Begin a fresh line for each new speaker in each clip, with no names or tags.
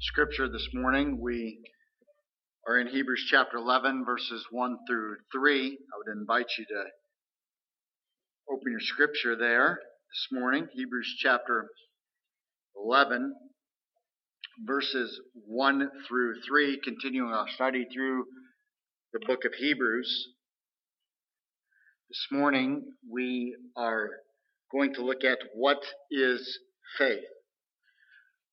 scripture this morning. We are in Hebrews chapter 11, verses 1 through 3. I would invite you to open your scripture there this morning. Hebrews chapter 11, verses 1 through 3, continuing our study through the book of Hebrews. This morning, we are going to look at what is faith.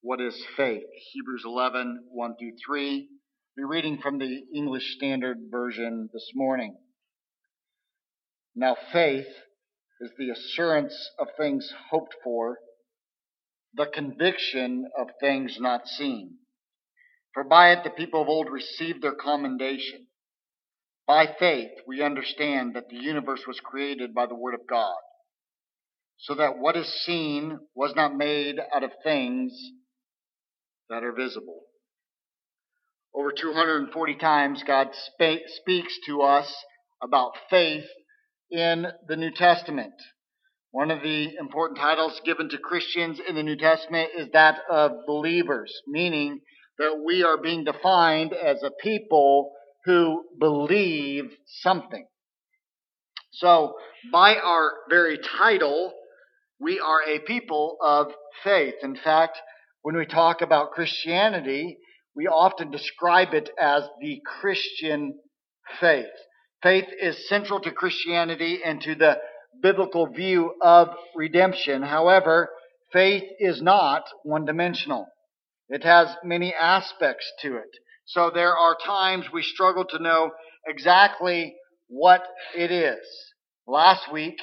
What is faith? Hebrews 11, 1 through 3. We're reading from the English Standard Version this morning. Now, faith is the assurance of things hoped for, the conviction of things not seen. For by it the people of old received their commendation. By faith, we understand that the universe was created by the Word of God, so that what is seen was not made out of things that are visible. Over 240 times, God sp- speaks to us about faith in the New Testament. One of the important titles given to Christians in the New Testament is that of believers, meaning that we are being defined as a people who believe something. So, by our very title, we are a people of faith. In fact, when we talk about Christianity, we often describe it as the Christian faith. Faith is central to Christianity and to the biblical view of redemption. However, faith is not one dimensional. It has many aspects to it. So there are times we struggle to know exactly what it is. Last week,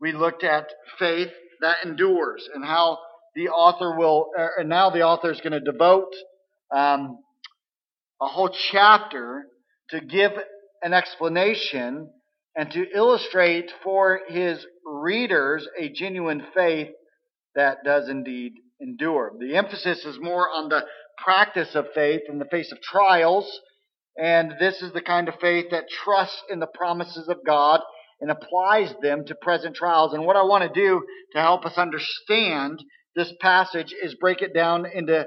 we looked at faith that endures and how the author will, uh, and now the author is going to devote um, a whole chapter to give an explanation and to illustrate for his readers a genuine faith that does indeed endure. The emphasis is more on the practice of faith in the face of trials, and this is the kind of faith that trusts in the promises of God and applies them to present trials. And what I want to do to help us understand this passage is break it down into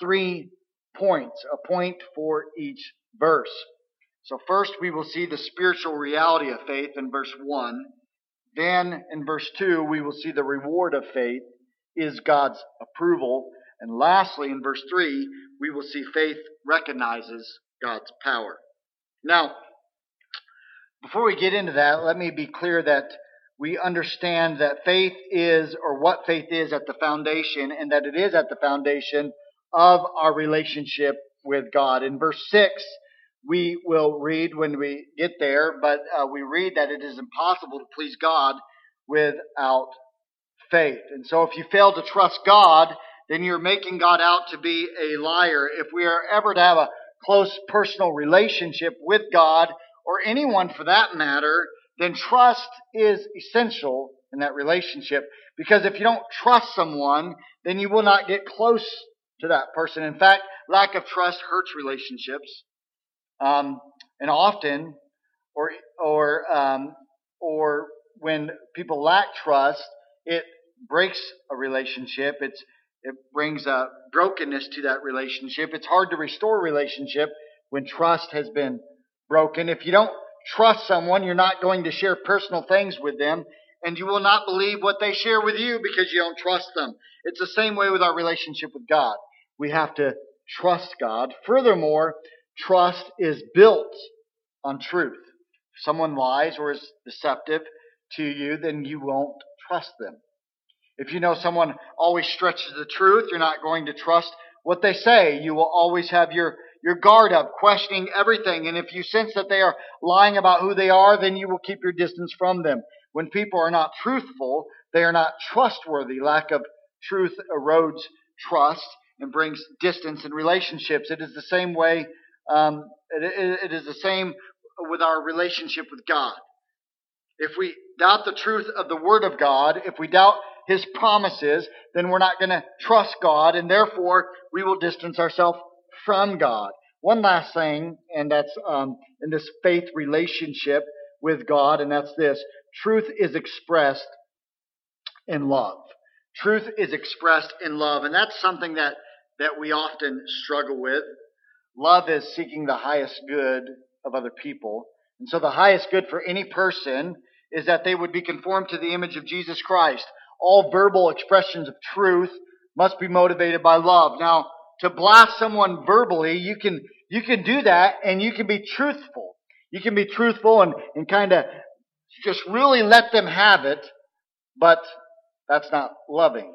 three points, a point for each verse. So first we will see the spiritual reality of faith in verse 1. Then in verse 2 we will see the reward of faith is God's approval. And lastly in verse 3 we will see faith recognizes God's power. Now, before we get into that, let me be clear that we understand that faith is, or what faith is at the foundation, and that it is at the foundation of our relationship with God. In verse 6, we will read when we get there, but uh, we read that it is impossible to please God without faith. And so if you fail to trust God, then you're making God out to be a liar. If we are ever to have a close personal relationship with God, or anyone for that matter, then trust is essential in that relationship. Because if you don't trust someone, then you will not get close to that person. In fact, lack of trust hurts relationships. Um, and often, or, or, um, or when people lack trust, it breaks a relationship. It's, it brings a brokenness to that relationship. It's hard to restore a relationship when trust has been broken. If you don't trust someone, you're not going to share personal things with them, and you will not believe what they share with you because you don't trust them. It's the same way with our relationship with God. We have to trust God. Furthermore, trust is built on truth. If someone lies or is deceptive to you, then you won't trust them. If you know someone always stretches the truth, you're not going to trust what they say. You will always have your your guard up, questioning everything. And if you sense that they are lying about who they are, then you will keep your distance from them. When people are not truthful, they are not trustworthy. Lack of truth erodes trust and brings distance in relationships. It is the same way, um, it, it is the same with our relationship with God. If we doubt the truth of the Word of God, if we doubt His promises, then we're not going to trust God, and therefore we will distance ourselves from God. One last thing, and that's um, in this faith relationship with God, and that's this truth is expressed in love. Truth is expressed in love, and that's something that that we often struggle with. Love is seeking the highest good of other people. And so the highest good for any person is that they would be conformed to the image of Jesus Christ. All verbal expressions of truth must be motivated by love. Now, to blast someone verbally, you can, you can do that and you can be truthful. You can be truthful and, and kind of just really let them have it, but that's not loving.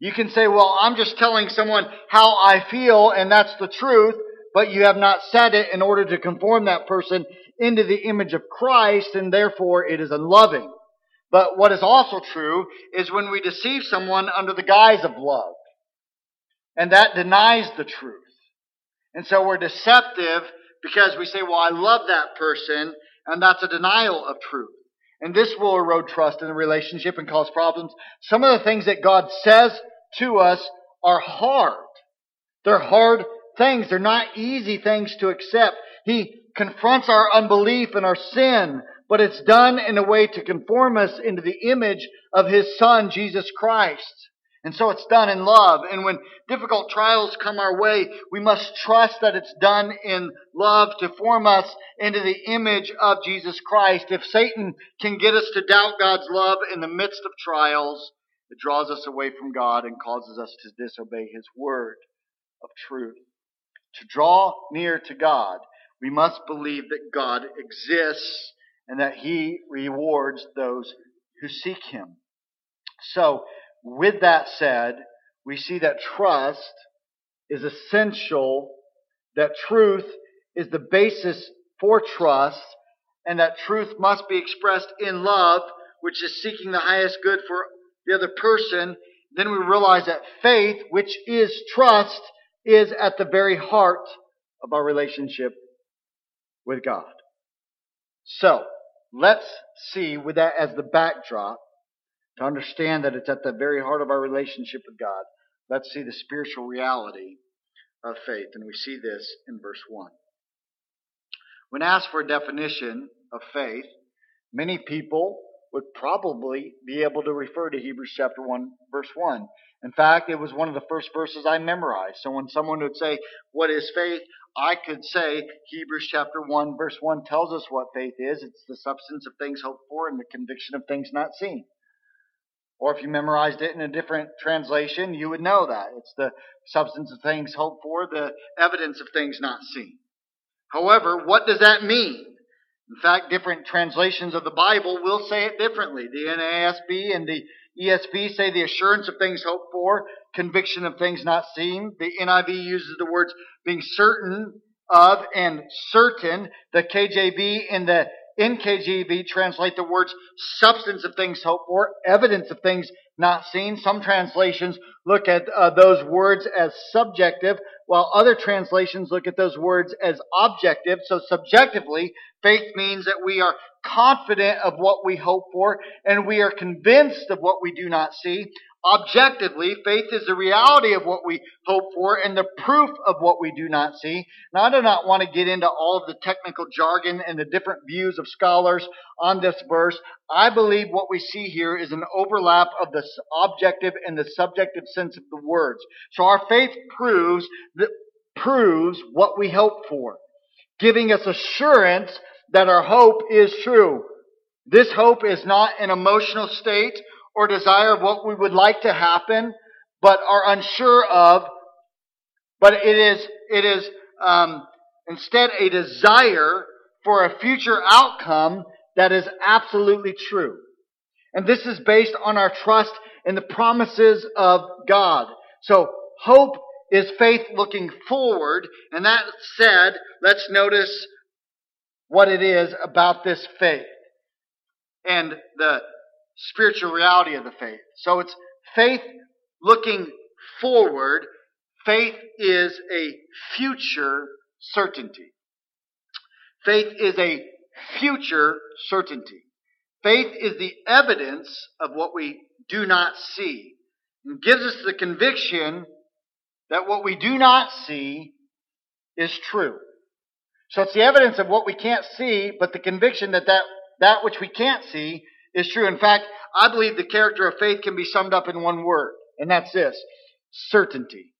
You can say, well, I'm just telling someone how I feel and that's the truth, but you have not said it in order to conform that person into the image of Christ and therefore it is unloving. But what is also true is when we deceive someone under the guise of love. And that denies the truth. And so we're deceptive because we say, well, I love that person, and that's a denial of truth. And this will erode trust in the relationship and cause problems. Some of the things that God says to us are hard. They're hard things. They're not easy things to accept. He confronts our unbelief and our sin, but it's done in a way to conform us into the image of His Son, Jesus Christ. And so it's done in love. And when difficult trials come our way, we must trust that it's done in love to form us into the image of Jesus Christ. If Satan can get us to doubt God's love in the midst of trials, it draws us away from God and causes us to disobey His word of truth. To draw near to God, we must believe that God exists and that He rewards those who seek Him. So, with that said, we see that trust is essential, that truth is the basis for trust, and that truth must be expressed in love, which is seeking the highest good for the other person. Then we realize that faith, which is trust, is at the very heart of our relationship with God. So, let's see with that as the backdrop to understand that it's at the very heart of our relationship with God, let's see the spiritual reality of faith. And we see this in verse 1. When asked for a definition of faith, many people would probably be able to refer to Hebrews chapter 1, verse 1. In fact, it was one of the first verses I memorized. So when someone would say, What is faith? I could say Hebrews chapter 1, verse 1 tells us what faith is. It's the substance of things hoped for and the conviction of things not seen. Or if you memorized it in a different translation, you would know that. It's the substance of things hoped for, the evidence of things not seen. However, what does that mean? In fact, different translations of the Bible will say it differently. The NASB and the ESV say the assurance of things hoped for, conviction of things not seen. The NIV uses the words being certain of and certain. The KJV and the NKJV translate the words substance of things hoped for, evidence of things not seen. Some translations look at uh, those words as subjective, while other translations look at those words as objective. So subjectively, faith means that we are confident of what we hope for and we are convinced of what we do not see. Objectively, faith is the reality of what we hope for and the proof of what we do not see. Now, I do not want to get into all of the technical jargon and the different views of scholars on this verse. I believe what we see here is an overlap of the objective and the subjective sense of the words. So our faith proves that, proves what we hope for, giving us assurance that our hope is true. This hope is not an emotional state or desire of what we would like to happen, but are unsure of. But it is, it is um, instead a desire for a future outcome that is absolutely true. And this is based on our trust in the promises of God. So hope is faith looking forward. And that said, let's notice what it is about this faith and the spiritual reality of the faith. So it's faith looking forward. Faith is a future certainty. Faith is a future certainty. Faith is the evidence of what we do not see and gives us the conviction that what we do not see is true. So it's the evidence of what we can't see, but the conviction that that, that which we can't see is true. In fact, I believe the character of faith can be summed up in one word, and that's this certainty.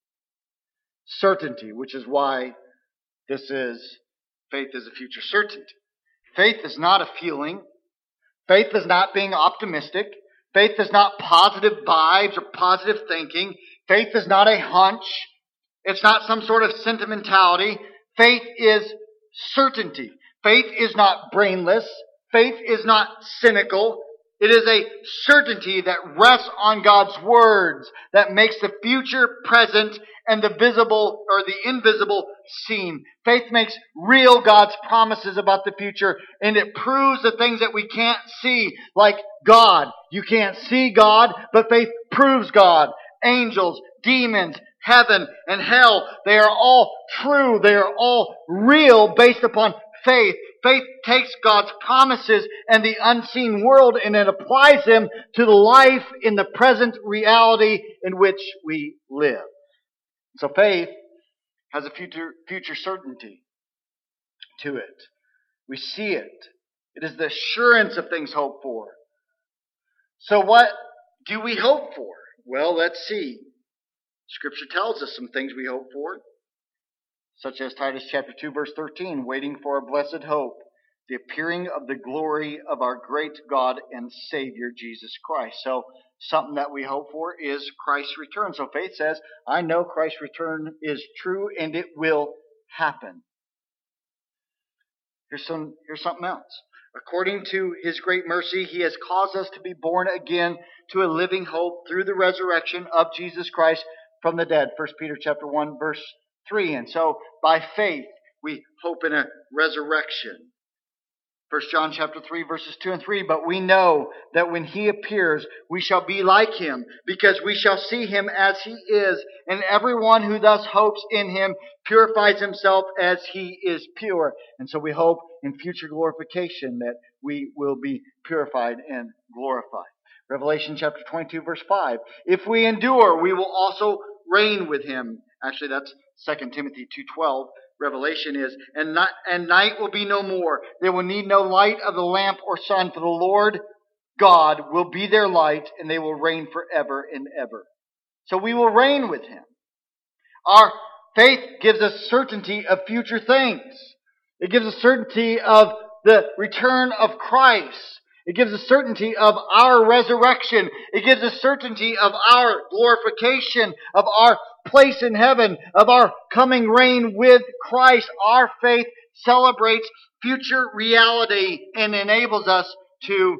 certainty, which is why this is faith is a future certainty. Faith is not a feeling. Faith is not being optimistic. Faith is not positive vibes or positive thinking. Faith is not a hunch. It's not some sort of sentimentality. Faith is certainty. Faith is not brainless. Faith is not cynical. It is a certainty that rests on God's words that makes the future present and the visible or the invisible seen. Faith makes real God's promises about the future and it proves the things that we can't see, like God. You can't see God, but faith proves God. Angels, demons, heaven, and hell, they are all true. They are all real based upon faith. Faith takes God's promises and the unseen world and it applies them to the life in the present reality in which we live. So faith has a future, future certainty to it. We see it. It is the assurance of things hoped for. So what do we hope for? Well, let's see. Scripture tells us some things we hope for such as Titus chapter 2 verse 13, waiting for a blessed hope, the appearing of the glory of our great God and Savior Jesus Christ. So something that we hope for is Christ's return. So faith says, I know Christ's return is true and it will happen. Here's some here's something else. According to his great mercy, he has caused us to be born again to a living hope through the resurrection of Jesus Christ from the dead. 1 Peter chapter 1 verse 3. And so by faith we hope in a resurrection. 1 John chapter 3 verses 2 and 3, but we know that when he appears, we shall be like him, because we shall see him as he is, and everyone who thus hopes in him purifies himself as he is pure. And so we hope in future glorification that we will be purified and glorified. Revelation chapter 22 verse 5, if we endure, we will also reign with him. Actually, that's 2 Timothy 2.12, Revelation is, and, not, and night will be no more. They will need no light of the lamp or sun, for the Lord God will be their light, and they will reign forever and ever. So we will reign with Him. Our faith gives us certainty of future things. It gives us certainty of the return of Christ. It gives us certainty of our resurrection. It gives us certainty of our glorification, of our place in heaven, of our coming reign with Christ. Our faith celebrates future reality and enables us to,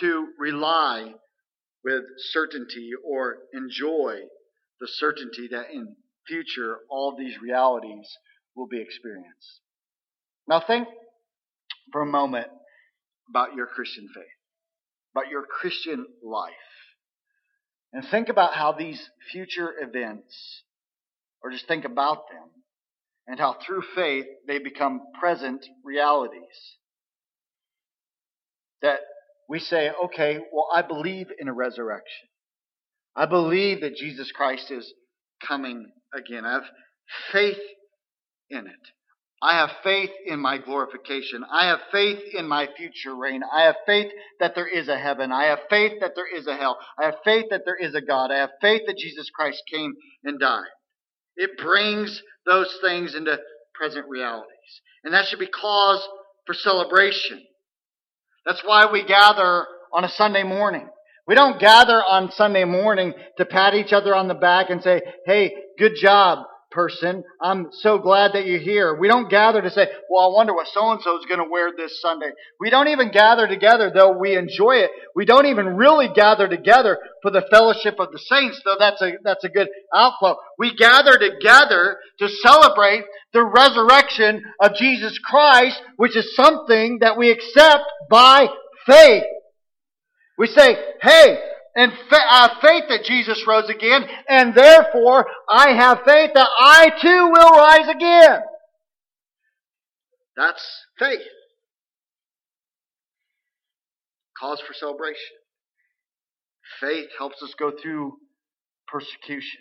to rely with certainty or enjoy the certainty that in future all these realities will be experienced. Now think for a moment about your Christian faith, about your Christian life. And think about how these future events, or just think about them, and how through faith they become present realities. That we say, okay, well, I believe in a resurrection. I believe that Jesus Christ is coming again. I have faith in it. I have faith in my glorification. I have faith in my future reign. I have faith that there is a heaven. I have faith that there is a hell. I have faith that there is a God. I have faith that Jesus Christ came and died. It brings those things into present realities. And that should be cause for celebration. That's why we gather on a Sunday morning. We don't gather on Sunday morning to pat each other on the back and say, hey, good job person. I'm so glad that you're here. We don't gather to say, well, I wonder what so and so is going to wear this Sunday. We don't even gather together, though we enjoy it. We don't even really gather together for the fellowship of the saints, though that's a, that's a good outflow. We gather together to celebrate the resurrection of Jesus Christ, which is something that we accept by faith. We say, hey, and I have faith that Jesus rose again, and therefore I have faith that I too will rise again. That's faith. Cause for celebration. Faith helps us go through persecution.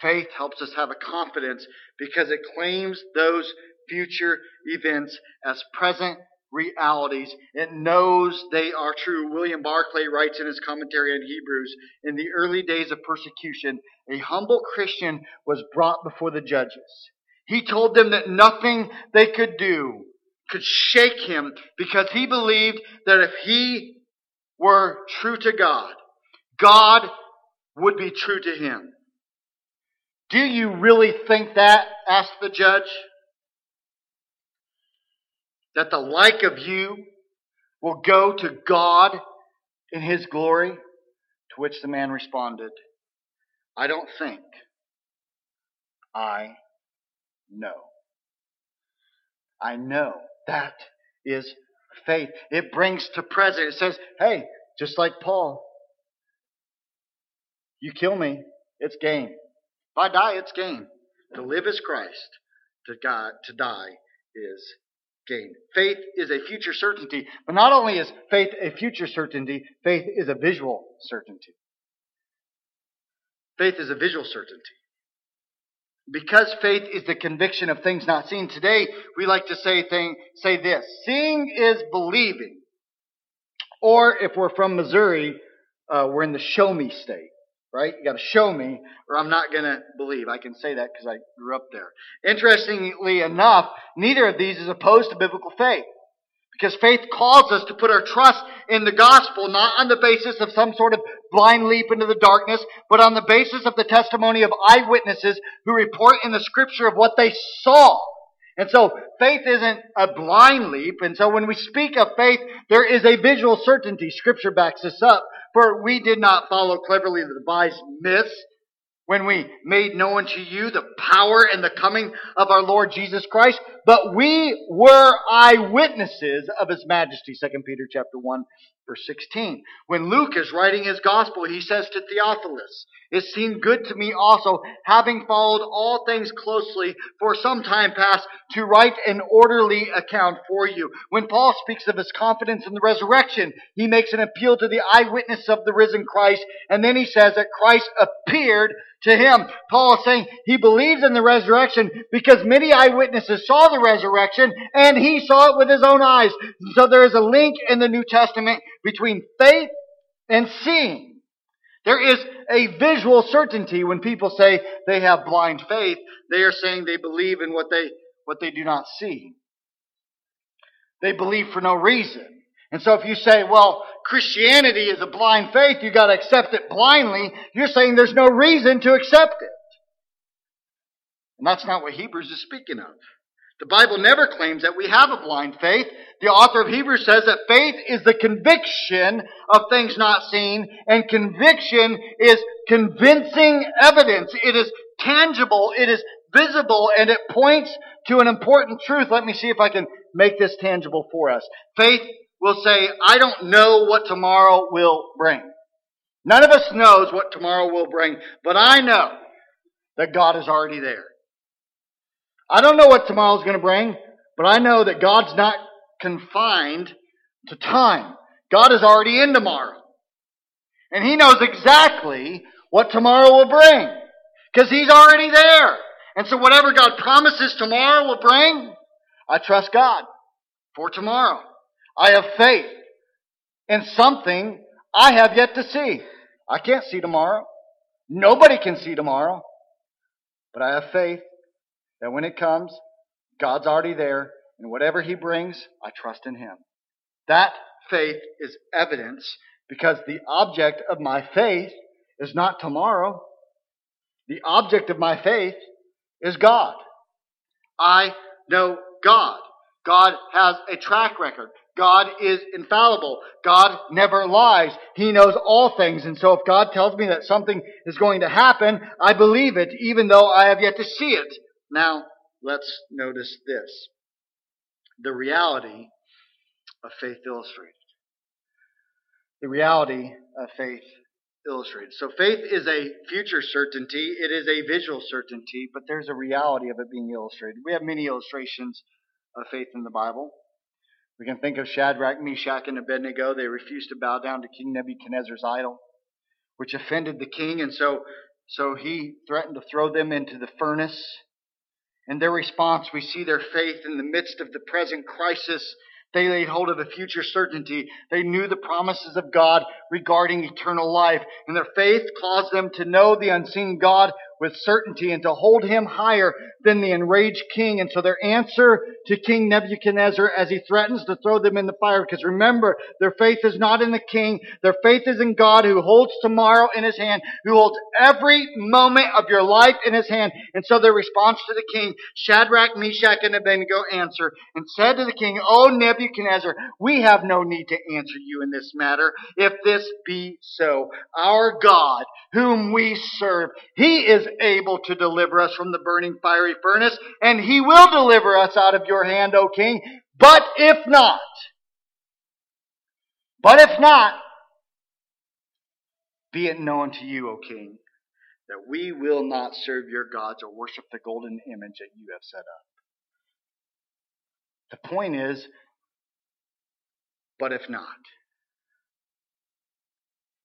Faith helps us have a confidence because it claims those future events as present realities. It knows they are true. William Barclay writes in his commentary on Hebrews In the early days of persecution, a humble Christian was brought before the judges. He told them that nothing they could do could shake him because he believed that if he were true to God, God would be true to him. Do you really think that? asked the judge. That the like of you will go to God in his glory? To which the man responded, I don't think. I know. I know. That is faith. It brings to present. It says, hey, just like Paul, you kill me, it's gain. If I die, it's gain. To live is Christ. To, God, to die is gain. Faith is a future certainty. But not only is faith a future certainty, faith is a visual certainty. Faith is a visual certainty. Because faith is the conviction of things not seen. Today, we like to say thing, say this. Seeing is believing. Or if we're from Missouri, uh, we're in the show me state right? You got to show me, or I'm not going to believe. I can say that because I grew up there. Interestingly enough, neither of these is opposed to biblical faith. Because faith calls us to put our trust in the gospel, not on the basis of some sort of blind leap into the darkness, but on the basis of the testimony of eyewitnesses who report in the scripture of what they saw. And so faith isn't a blind leap. And so when we speak of faith, there is a visual certainty. Scripture backs this up. For we did not follow cleverly devised myths when we made known to you the power and the coming of our Lord Jesus Christ, but we were eyewitnesses of his majesty. 2 Peter chapter 1 verse 16. When Luke is writing his gospel, he says to Theophilus, It seemed good to me also, having followed all things closely for some time past, to write an orderly account for you. When Paul speaks of his confidence in the resurrection, he makes an appeal to the eyewitness of the risen Christ, and then he says that Christ appeared to him. Paul is saying he believes in the resurrection because many eyewitnesses saw the resurrection and he saw it with his own eyes. So there is a link in the New Testament between faith and seeing. There is a visual certainty when people say they have blind faith. They are saying they believe in what they, what they do not see. They believe for no reason. And so if you say, well, Christianity is a blind faith, you gotta accept it blindly, you're saying there's no reason to accept it. And that's not what Hebrews is speaking of. The Bible never claims that we have a blind faith. The author of Hebrews says that faith is the conviction of things not seen, and conviction is convincing evidence. It is tangible, it is visible, and it points to an important truth. Let me see if I can make this tangible for us. Faith will say, I don't know what tomorrow will bring. None of us knows what tomorrow will bring, but I know that God is already there. I don't know what tomorrow is going to bring, but I know that God's not confined to time. God is already in tomorrow. And He knows exactly what tomorrow will bring. Because He's already there. And so whatever God promises tomorrow will bring, I trust God for tomorrow. I have faith in something I have yet to see. I can't see tomorrow. Nobody can see tomorrow. But I have faith that when it comes, God's already there, and whatever He brings, I trust in Him. That faith is evidence because the object of my faith is not tomorrow. The object of my faith is God. I know God. God has a track record. God is infallible. God never lies. He knows all things. And so if God tells me that something is going to happen, I believe it, even though I have yet to see it. Now, let's notice this. The reality of faith illustrated. The reality of faith illustrated. So faith is a future certainty. It is a visual certainty, but there's a reality of it being illustrated. We have many illustrations of faith in the Bible. We can think of Shadrach, Meshach, and Abednego. They refused to bow down to King Nebuchadnezzar's idol, which offended the king, and so, so he threatened to throw them into the furnace. In their response, we see their faith in the midst of the present crisis. They laid hold of a future certainty. They knew the promises of God regarding eternal life. And their faith caused them to know the unseen God with certainty and to hold him higher than the enraged king. And so their answer to King Nebuchadnezzar as he threatens to throw them in the fire, because remember, their faith is not in the king. Their faith is in God who holds tomorrow in his hand, who holds every moment of your life in his hand. And so their response to the king, Shadrach, Meshach, and Abednego answer and said to the king, O Nebuchadnezzar, we have no need to answer you in this matter. If this be so, our God, whom we serve, he is able to deliver us from the burning fiery furnace, and he will deliver us out of your hand, O king. But if not, but if not, be it known to you, O king, that we will not serve your gods or worship the golden image that you have set up. The point is, but if not.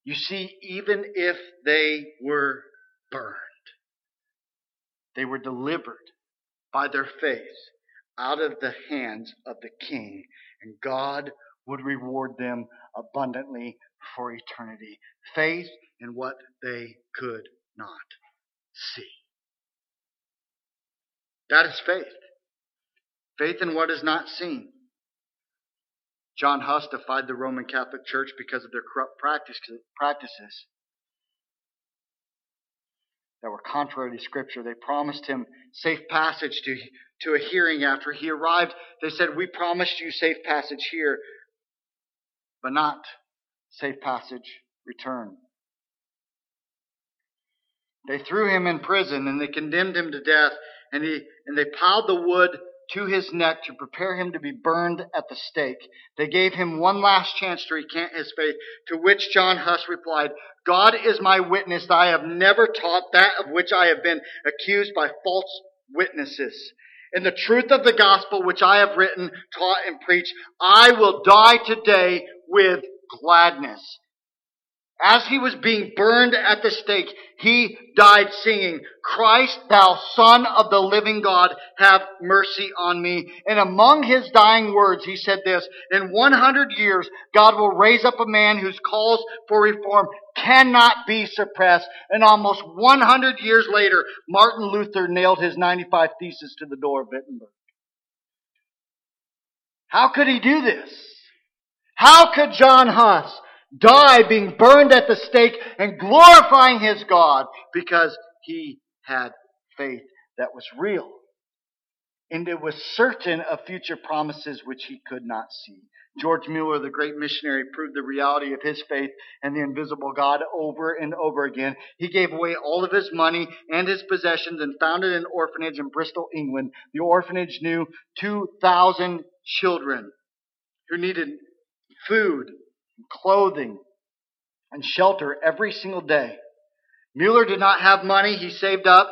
You see, even if they were burned, they were delivered by their faith out of the hands of the king, and God would reward them abundantly for eternity. Faith in what they could not see. That is faith. Faith in what is not seen. John Huss defied the Roman Catholic Church because of their corrupt practices that were contrary to Scripture. They promised him safe passage to, to a hearing after he arrived. They said, We promised you safe passage here, but not safe passage return. They threw him in prison and they condemned him to death, and, he, and they piled the wood to his neck to prepare him to be burned at the stake. They gave him one last chance to recant his faith, to which John Huss replied, God is my witness that I have never taught that of which I have been accused by false witnesses. In the truth of the gospel which I have written, taught, and preached, I will die today with gladness. As he was being burned at the stake, he died singing, Christ, thou son of the living God, have mercy on me. And among his dying words, he said this, in 100 years, God will raise up a man whose calls for reform cannot be suppressed. And almost 100 years later, Martin Luther nailed his 95 Theses to the door of Wittenberg. How could he do this? How could John Huss die being burned at the stake and glorifying his God because he had faith that was real. And it was certain of future promises which he could not see. George Mueller, the great missionary, proved the reality of his faith and the invisible God over and over again. He gave away all of his money and his possessions and founded an orphanage in Bristol, England. The orphanage knew 2,000 children who needed food, clothing, and shelter every single day. Mueller did not have money. He saved up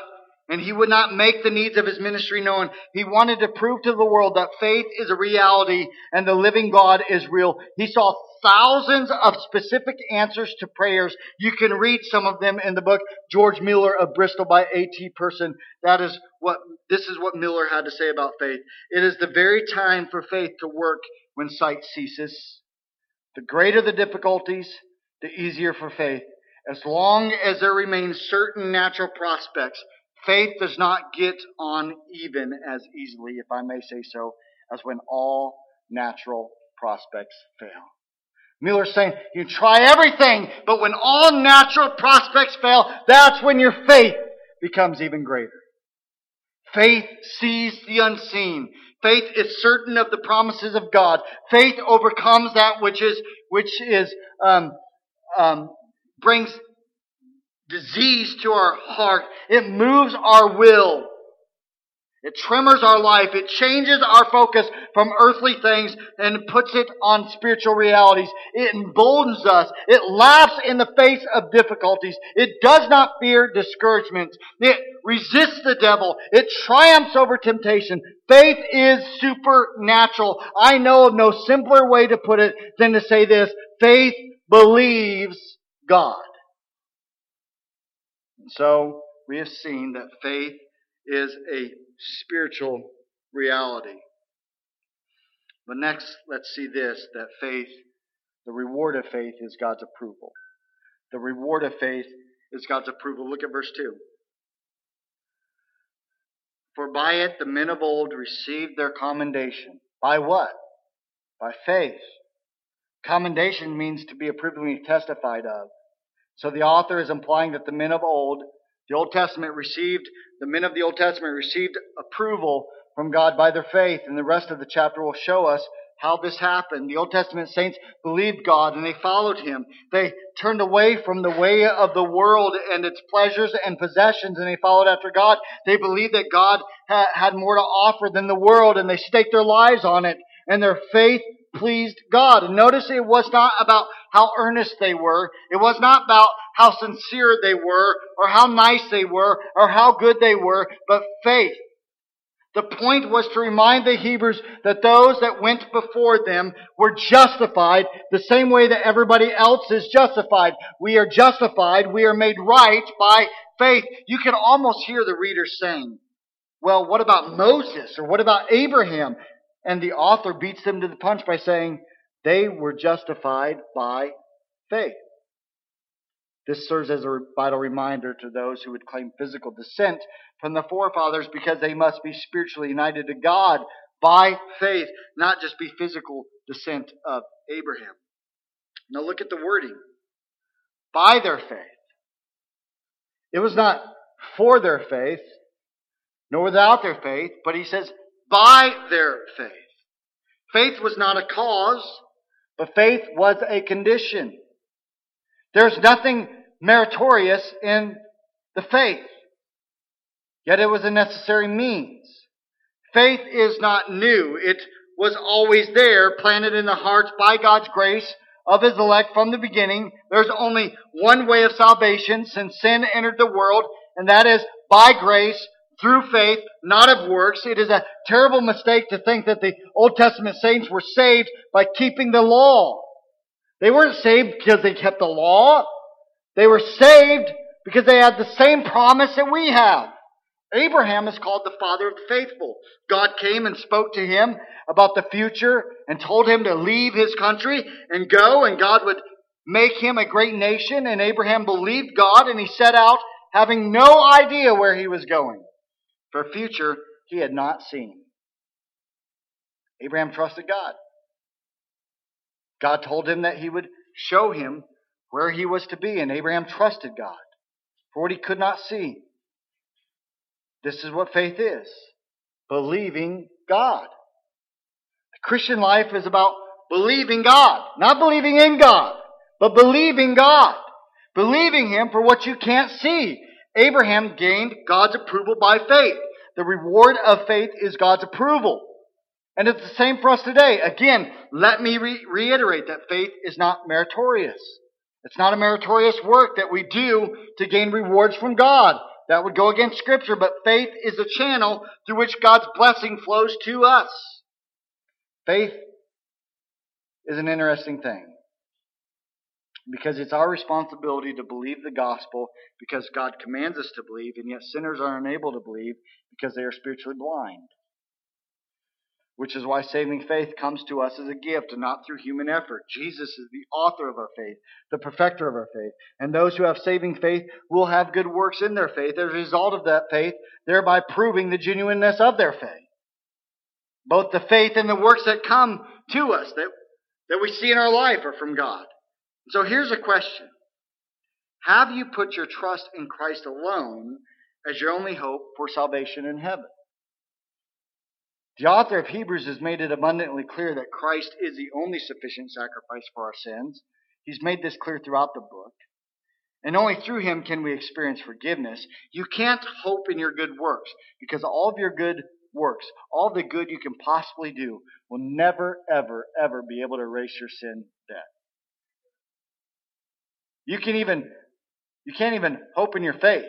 and he would not make the needs of his ministry known. He wanted to prove to the world that faith is a reality and the living God is real. He saw thousands of specific answers to prayers. You can read some of them in the book George Mueller of Bristol by A.T. Pierson. That is what, this is what Mueller had to say about faith. It is the very time for faith to work when sight ceases. The greater the difficulties, the easier for faith. As long as there remain certain natural prospects, faith does not get on even as easily, if I may say so, as when all natural prospects fail. Mueller's saying you try everything, but when all natural prospects fail, that's when your faith becomes even greater. Faith sees the unseen. Faith is certain of the promises of God. Faith overcomes that which is which is um, um, brings disease to our heart. It moves our will. It tremors our life. It changes our focus from earthly things and puts it on spiritual realities. It emboldens us. It laughs in the face of difficulties. It does not fear discouragement. It resists the devil. It triumphs over temptation. Faith is supernatural. I know of no simpler way to put it than to say this. Faith believes God. And so we have seen that faith is a spiritual reality. But next, let's see this that faith, the reward of faith, is God's approval. The reward of faith is God's approval. Look at verse 2. For by it the men of old received their commendation. By what? By faith. Commendation means to be approvingly testified of. So the author is implying that the men of old, the Old Testament received, the men of the Old Testament received approval from God by their faith. And the rest of the chapter will show us how this happened. The Old Testament saints believed God and they followed Him. They turned away from the way of the world and its pleasures and possessions and they followed after God. They believed that God had more to offer than the world and they staked their lives on it and their faith pleased God. And notice it was not about how earnest they were. It was not about how sincere they were or how nice they were or how good they were, but faith. The point was to remind the Hebrews that those that went before them were justified the same way that everybody else is justified. We are justified, we are made right by faith. You can almost hear the reader saying, well, what about Moses or what about Abraham? And the author beats them to the punch by saying, they were justified by faith. This serves as a vital reminder to those who would claim physical descent from the forefathers because they must be spiritually united to God by faith, not just be physical descent of Abraham. Now look at the wording. By their faith. It was not for their faith, nor without their faith, but he says by their faith. Faith was not a cause, but faith was a condition. There's nothing meritorious in the faith. Yet it was a necessary means. Faith is not new. It was always there, planted in the hearts by God's grace of His elect from the beginning. There's only one way of salvation since sin entered the world, and that is by grace through faith, not of works. It is a terrible mistake to think that the Old Testament saints were saved by keeping the law. They weren't saved because they kept the law. They were saved because they had the same promise that we have. Abraham is called the father of the faithful. God came and spoke to him about the future and told him to leave his country and go, and God would make him a great nation. And Abraham believed God and he set out having no idea where he was going for future he had not seen. Abraham trusted God. God told him that he would show him where he was to be, and Abraham trusted God for what he could not see. This is what faith is believing God. The Christian life is about believing God, not believing in God, but believing God. Believing Him for what you can't see. Abraham gained God's approval by faith. The reward of faith is God's approval. And it's the same for us today. Again, let me re- reiterate that faith is not meritorious. It's not a meritorious work that we do to gain rewards from God. That would go against Scripture, but faith is a channel through which God's blessing flows to us. Faith is an interesting thing because it's our responsibility to believe the gospel because God commands us to believe, and yet sinners are unable to believe because they are spiritually blind which is why saving faith comes to us as a gift and not through human effort. Jesus is the author of our faith, the perfecter of our faith. And those who have saving faith will have good works in their faith as a result of that faith, thereby proving the genuineness of their faith. Both the faith and the works that come to us that, that we see in our life are from God. So here's a question. Have you put your trust in Christ alone as your only hope for salvation in heaven? The author of Hebrews has made it abundantly clear that Christ is the only sufficient sacrifice for our sins. He's made this clear throughout the book. And only through him can we experience forgiveness. You can't hope in your good works because all of your good works, all the good you can possibly do, will never, ever, ever be able to erase your sin debt. You can even, you can't even hope in your faith.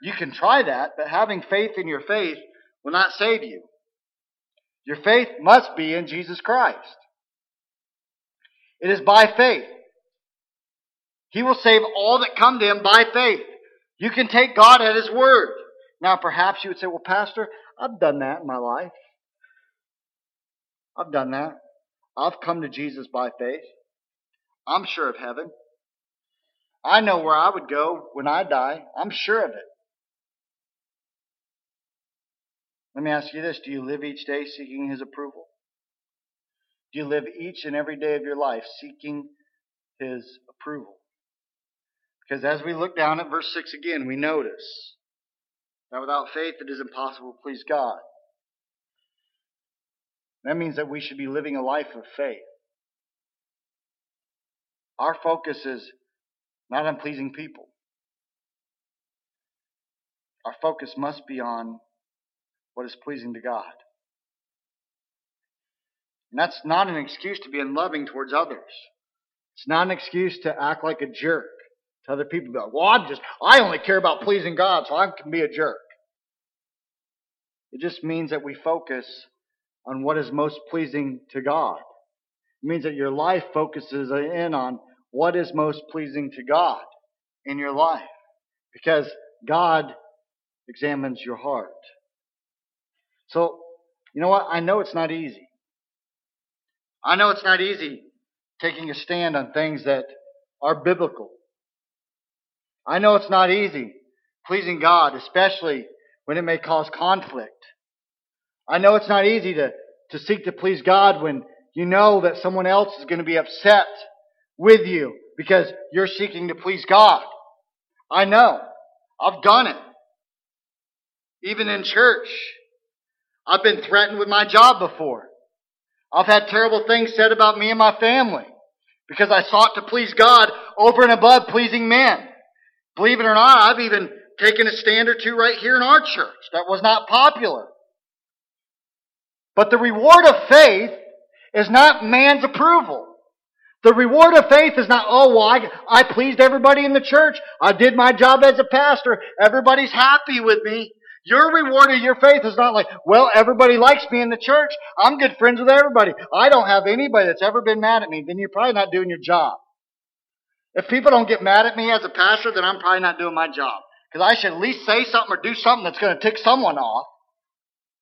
You can try that, but having faith in your faith will not save you. Your faith must be in Jesus Christ. It is by faith. He will save all that come to him by faith. You can take God at his word. Now, perhaps you would say, well, Pastor, I've done that in my life. I've done that. I've come to Jesus by faith. I'm sure of heaven. I know where I would go when I die. I'm sure of it. Let me ask you this Do you live each day seeking His approval? Do you live each and every day of your life seeking His approval? Because as we look down at verse 6 again, we notice that without faith it is impossible to please God. That means that we should be living a life of faith. Our focus is not on pleasing people. Our focus must be on what is pleasing to God. And that's not an excuse to be unloving towards others. It's not an excuse to act like a jerk to other people. Go, well, I'm just, I only care about pleasing God, so I can be a jerk. It just means that we focus on what is most pleasing to God. It means that your life focuses in on what is most pleasing to God in your life. Because God examines your heart. So, you know what? I know it's not easy. I know it's not easy taking a stand on things that are biblical. I know it's not easy pleasing God, especially when it may cause conflict. I know it's not easy to, to seek to please God when you know that someone else is going to be upset with you because you're seeking to please God. I know. I've done it. Even in church. I've been threatened with my job before. I've had terrible things said about me and my family because I sought to please God over and above pleasing men. Believe it or not, I've even taken a stand or two right here in our church that was not popular. But the reward of faith is not man's approval. The reward of faith is not, oh, well, I, I pleased everybody in the church. I did my job as a pastor. Everybody's happy with me. Your reward of your faith is not like, well, everybody likes me in the church. I'm good friends with everybody. I don't have anybody that's ever been mad at me. Then you're probably not doing your job. If people don't get mad at me as a pastor, then I'm probably not doing my job. Because I should at least say something or do something that's going to tick someone off.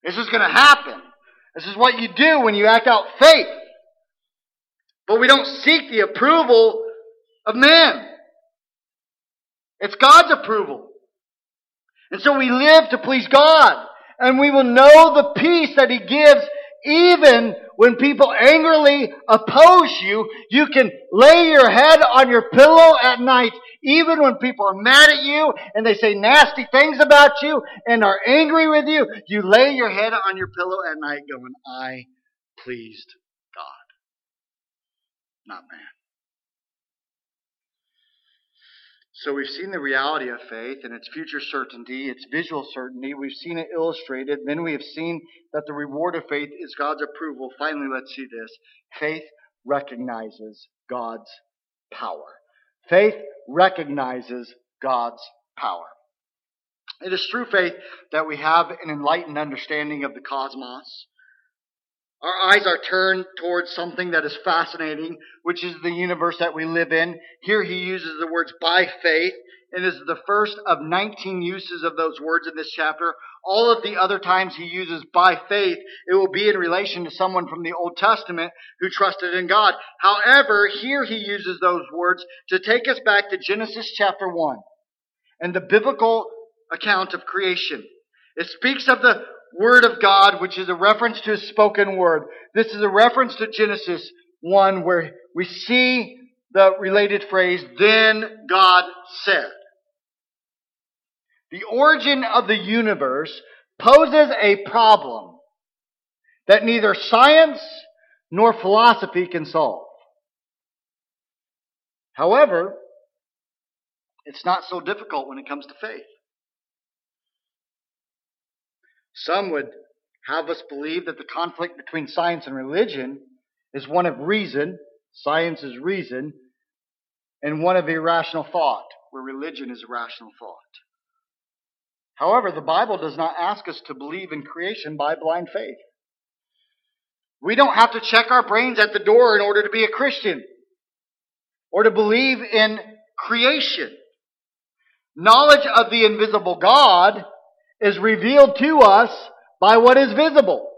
This is going to happen. This is what you do when you act out faith. But we don't seek the approval of men. It's God's approval. And so we live to please God. And we will know the peace that He gives even when people angrily oppose you. You can lay your head on your pillow at night even when people are mad at you and they say nasty things about you and are angry with you. You lay your head on your pillow at night going, I pleased not man. So we've seen the reality of faith and its future certainty, its visual certainty. We've seen it illustrated. Then we have seen that the reward of faith is God's approval. Finally, let's see this. Faith recognizes God's power. Faith recognizes God's power. It is through faith that we have an enlightened understanding of the cosmos, our eyes are turned towards something that is fascinating, which is the universe that we live in. Here he uses the words by faith, and is the first of 19 uses of those words in this chapter. All of the other times he uses by faith, it will be in relation to someone from the Old Testament who trusted in God. However, here he uses those words to take us back to Genesis chapter 1 and the biblical account of creation. It speaks of the Word of God, which is a reference to His spoken Word. This is a reference to Genesis 1 where we see the related phrase, then God said. The origin of the universe poses a problem that neither science nor philosophy can solve. However, it's not so difficult when it comes to faith. Some would have us believe that the conflict between science and religion is one of reason, science is reason, and one of irrational thought, where religion is irrational thought. However, the Bible does not ask us to believe in creation by blind faith. We don't have to check our brains at the door in order to be a Christian or to believe in creation. Knowledge of the invisible God is revealed to us by what is visible.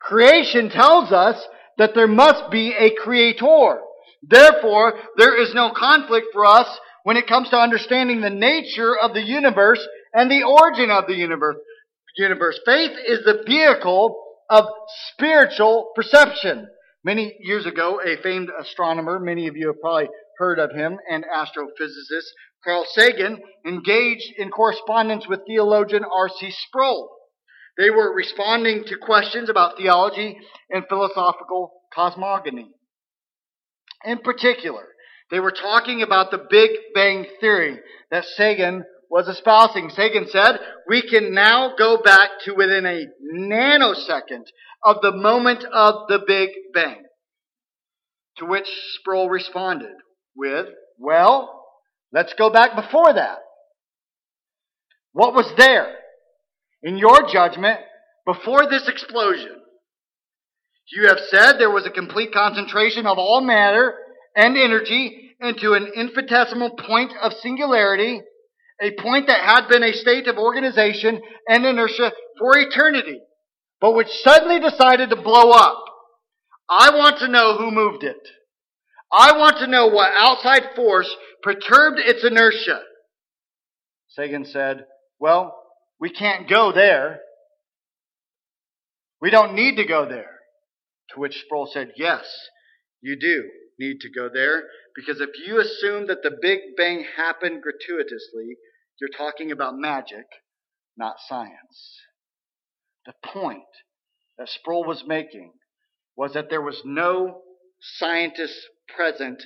Creation tells us that there must be a creator. Therefore, there is no conflict for us when it comes to understanding the nature of the universe and the origin of the universe. universe. Faith is the vehicle of spiritual perception. Many years ago, a famed astronomer, many of you have probably heard of him, and astrophysicist Carl Sagan engaged in correspondence with theologian R.C. Sproul. They were responding to questions about theology and philosophical cosmogony. In particular, they were talking about the Big Bang Theory that Sagan was espousing. Sagan said, we can now go back to within a nanosecond of the moment of the Big Bang. To which Sproul responded with, well, let's go back before that. What was there? In your judgment, before this explosion, you have said there was a complete concentration of all matter and energy into an infinitesimal point of singularity, a point that had been a state of organization and inertia for eternity, but which suddenly decided to blow up. I want to know who moved it. I want to know what outside force perturbed its inertia. Sagan said, Well, we can't go there. We don't need to go there. To which Sproul said, Yes, you do need to go there because if you assume that the Big Bang happened gratuitously, you're talking about magic, not science. The point that Sproul was making was that there was no scientist present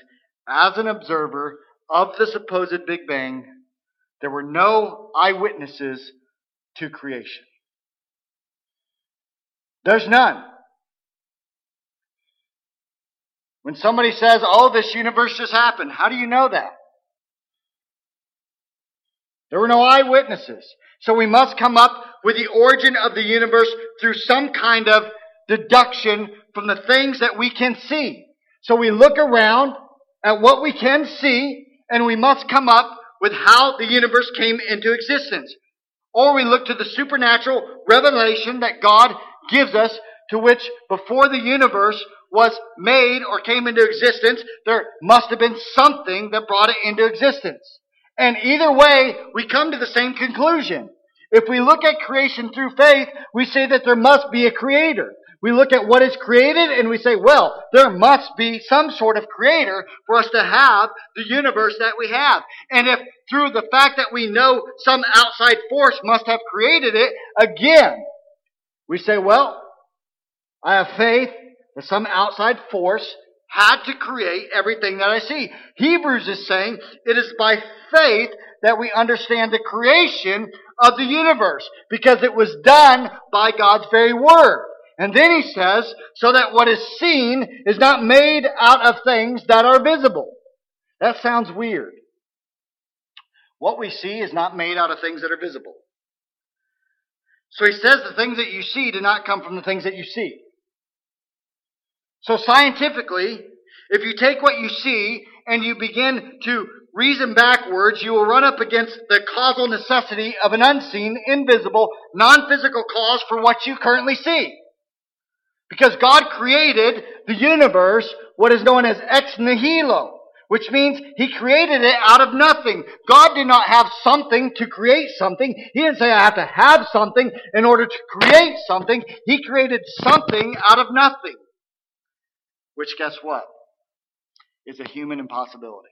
as an observer of the supposed Big Bang. There were no eyewitnesses to creation. There's none. When somebody says, oh, this universe just happened, how do you know that? There were no eyewitnesses. So we must come up with the origin of the universe through some kind of deduction from the things that we can see. So we look around at what we can see and we must come up with how the universe came into existence. Or we look to the supernatural revelation that God gives us to which before the universe was made or came into existence, there must have been something that brought it into existence. And either way, we come to the same conclusion. If we look at creation through faith, we say that there must be a creator. We look at what is created and we say, well, there must be some sort of creator for us to have the universe that we have. And if through the fact that we know some outside force must have created it, again, we say, well, I have faith that some outside force had to create everything that I see. Hebrews is saying it is by faith that we understand the creation of the universe because it was done by God's very word. And then he says, so that what is seen is not made out of things that are visible. That sounds weird. What we see is not made out of things that are visible. So he says the things that you see do not come from the things that you see. So scientifically, if you take what you see and you begin to reason backwards, you will run up against the causal necessity of an unseen, invisible, non-physical cause for what you currently see. Because God created the universe, what is known as ex nihilo, which means He created it out of nothing. God did not have something to create something. He didn't say I have to have something in order to create something. He created something out of nothing. Which guess what? Is a human impossibility.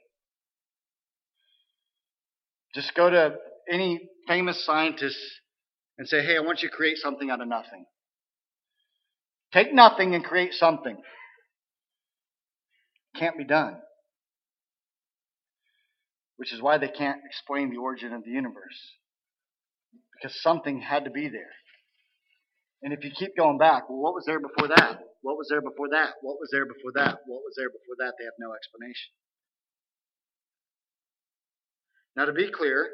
Just go to any famous scientist and say, hey, I want you to create something out of nothing. Take nothing and create something. Can't be done. Which is why they can't explain the origin of the universe. Because something had to be there. And if you keep going back, well, what was there before that? What was there before that? What was there before that? What was there before that? They have no explanation. Now, to be clear,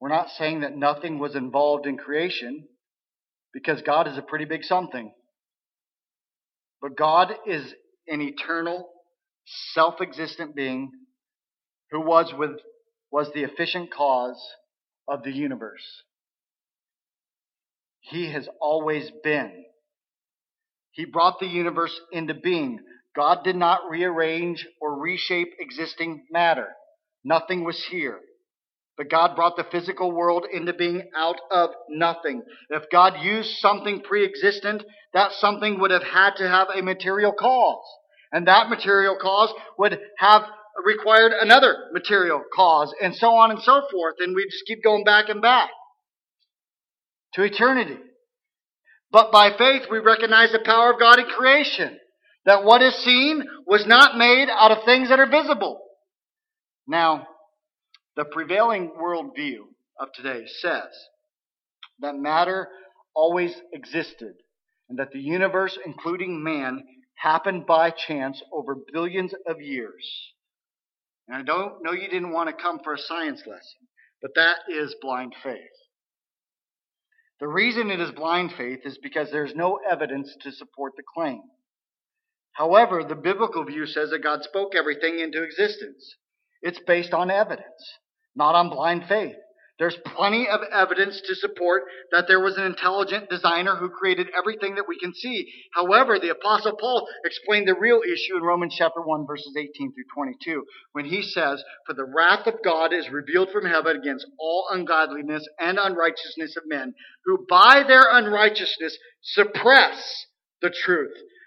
we're not saying that nothing was involved in creation because God is a pretty big something. But God is an eternal, self existent being who was, with, was the efficient cause of the universe. He has always been. He brought the universe into being. God did not rearrange or reshape existing matter. Nothing was here. But God brought the physical world into being out of nothing. If God used something pre existent, that something would have had to have a material cause. And that material cause would have required another material cause, and so on and so forth. And we just keep going back and back to eternity. But by faith, we recognize the power of God in creation. That what is seen was not made out of things that are visible. Now, the prevailing worldview of today says that matter always existed and that the universe, including man, happened by chance over billions of years. And I don't know you didn't want to come for a science lesson, but that is blind faith. The reason it is blind faith is because there's no evidence to support the claim. However, the biblical view says that God spoke everything into existence. It's based on evidence, not on blind faith. There's plenty of evidence to support that there was an intelligent designer who created everything that we can see. However, the apostle Paul explained the real issue in Romans chapter 1 verses 18 through 22 when he says, For the wrath of God is revealed from heaven against all ungodliness and unrighteousness of men who by their unrighteousness suppress the truth.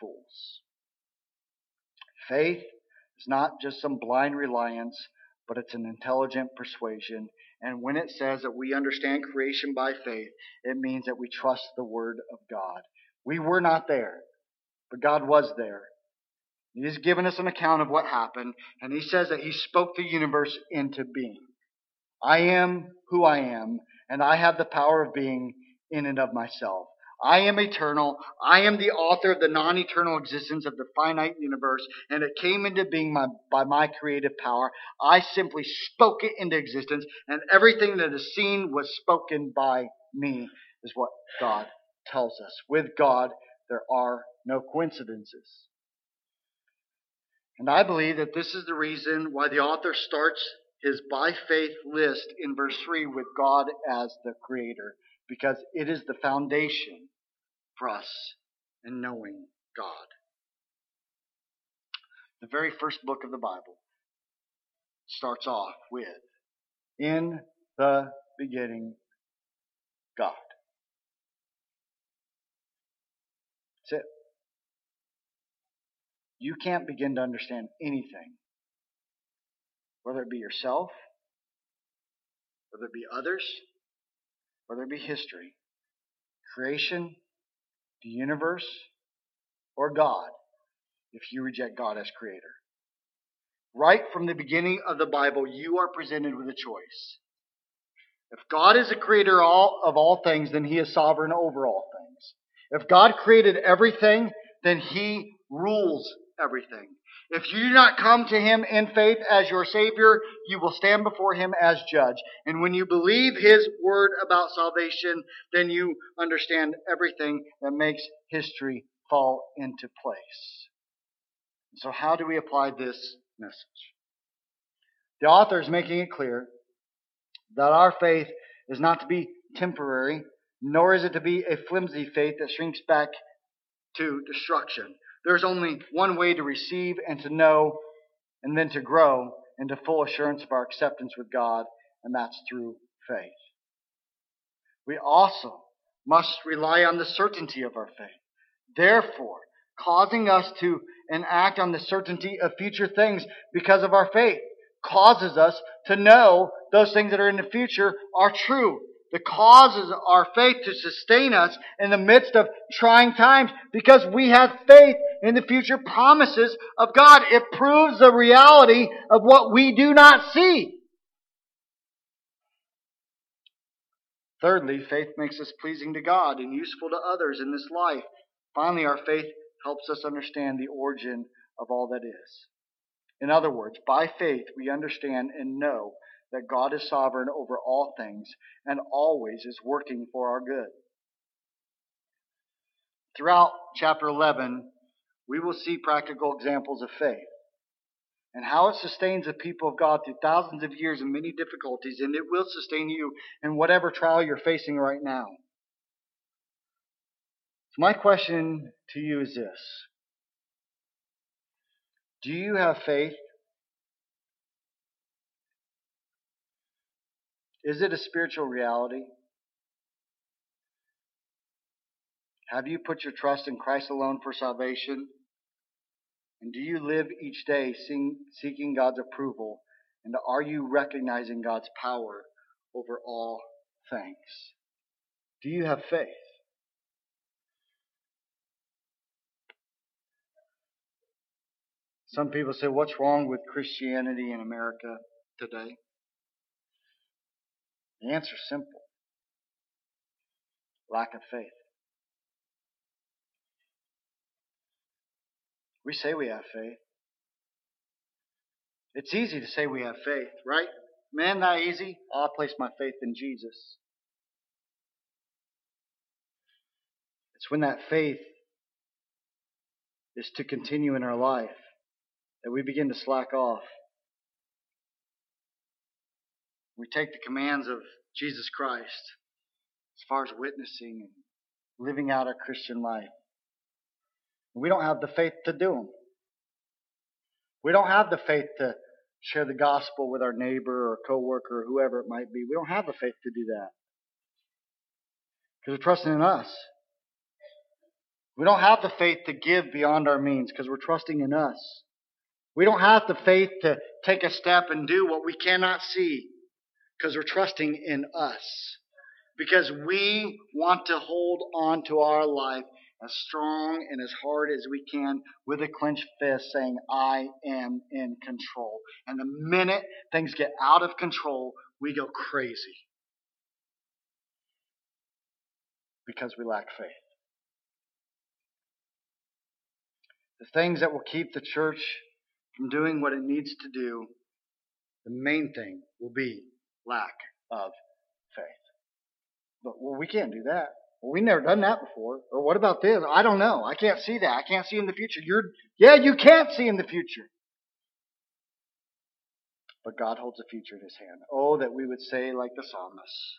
fools. Faith is not just some blind reliance, but it's an intelligent persuasion. And when it says that we understand creation by faith, it means that we trust the Word of God. We were not there, but God was there. He has given us an account of what happened, and He says that He spoke the universe into being. I am who I am, and I have the power of being in and of myself. I am eternal. I am the author of the non eternal existence of the finite universe, and it came into being my, by my creative power. I simply spoke it into existence, and everything that is seen was spoken by me, is what God tells us. With God, there are no coincidences. And I believe that this is the reason why the author starts his by faith list in verse 3 with God as the creator because it is the foundation for us in knowing God. The very first book of the Bible starts off with In the beginning, God. That's it. You can't begin to understand anything, whether it be yourself, whether it be others, whether it be history, creation, the universe, or God, if you reject God as creator. Right from the beginning of the Bible, you are presented with a choice. If God is the creator of all things, then he is sovereign over all things. If God created everything, then he rules everything. If you do not come to him in faith as your Savior, you will stand before him as judge. And when you believe his word about salvation, then you understand everything that makes history fall into place. So, how do we apply this message? The author is making it clear that our faith is not to be temporary, nor is it to be a flimsy faith that shrinks back to destruction. There's only one way to receive and to know and then to grow into full assurance of our acceptance with God, and that's through faith. We also must rely on the certainty of our faith. Therefore, causing us to enact on the certainty of future things because of our faith causes us to know those things that are in the future are true that causes our faith to sustain us in the midst of trying times because we have faith in the future promises of God. It proves the reality of what we do not see. Thirdly, faith makes us pleasing to God and useful to others in this life. Finally, our faith helps us understand the origin of all that is. In other words, by faith we understand and know that God is sovereign over all things and always is working for our good. Throughout chapter 11, we will see practical examples of faith and how it sustains the people of God through thousands of years and many difficulties, and it will sustain you in whatever trial you're facing right now. So my question to you is this. Do you have faith? Is it a spiritual reality? Have you put your trust in Christ alone for salvation? And do you live each day seeking God's approval? And are you recognizing God's power over all things? Do you have faith? Some people say, What's wrong with Christianity in America today? The answer is simple lack of faith. We say we have faith. It's easy to say we have faith, right? Man, not easy. I place my faith in Jesus. It's when that faith is to continue in our life that we begin to slack off. We take the commands of Jesus Christ as far as witnessing and living out our Christian life. We don't have the faith to do them. We don't have the faith to share the gospel with our neighbor or coworker or whoever it might be. We don't have the faith to do that. Because we're trusting in us. We don't have the faith to give beyond our means because we're trusting in us. We don't have the faith to take a step and do what we cannot see because we're trusting in us. Because we want to hold on to our life as strong and as hard as we can with a clenched fist saying, I am in control. And the minute things get out of control, we go crazy. Because we lack faith. The things that will keep the church from doing what it needs to do, the main thing will be lack of faith. But well, we can't do that. Well, we never done that before. Or what about this? I don't know. I can't see that. I can't see in the future. You're, yeah, you can't see in the future. But God holds the future in His hand. Oh, that we would say like the psalmist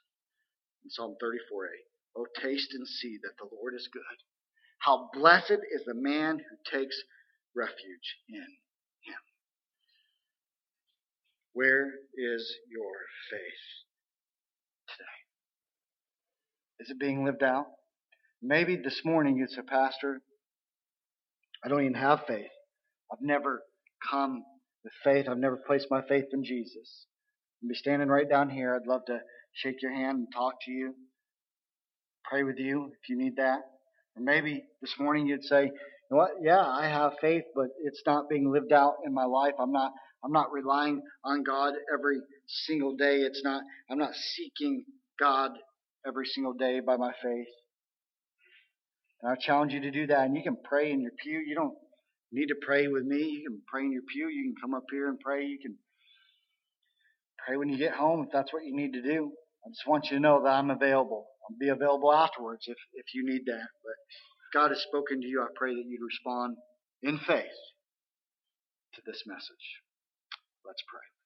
in Psalm 34a, Oh, taste and see that the Lord is good. How blessed is the man who takes refuge in. Where is your faith? Today? Is it being lived out? Maybe this morning you'd say, Pastor, I don't even have faith. I've never come with faith. I've never placed my faith in Jesus. I'll be standing right down here. I'd love to shake your hand and talk to you, pray with you if you need that. Or maybe this morning you'd say, you know what? Yeah, I have faith, but it's not being lived out in my life. I'm not I'm not relying on God every single day. It's not I'm not seeking God every single day by my faith. And I challenge you to do that. And you can pray in your pew. You don't need to pray with me. You can pray in your pew. You can come up here and pray. You can pray when you get home if that's what you need to do. I just want you to know that I'm available. I'll be available afterwards if, if you need that. But if God has spoken to you, I pray that you'd respond in faith to this message. Let's pray.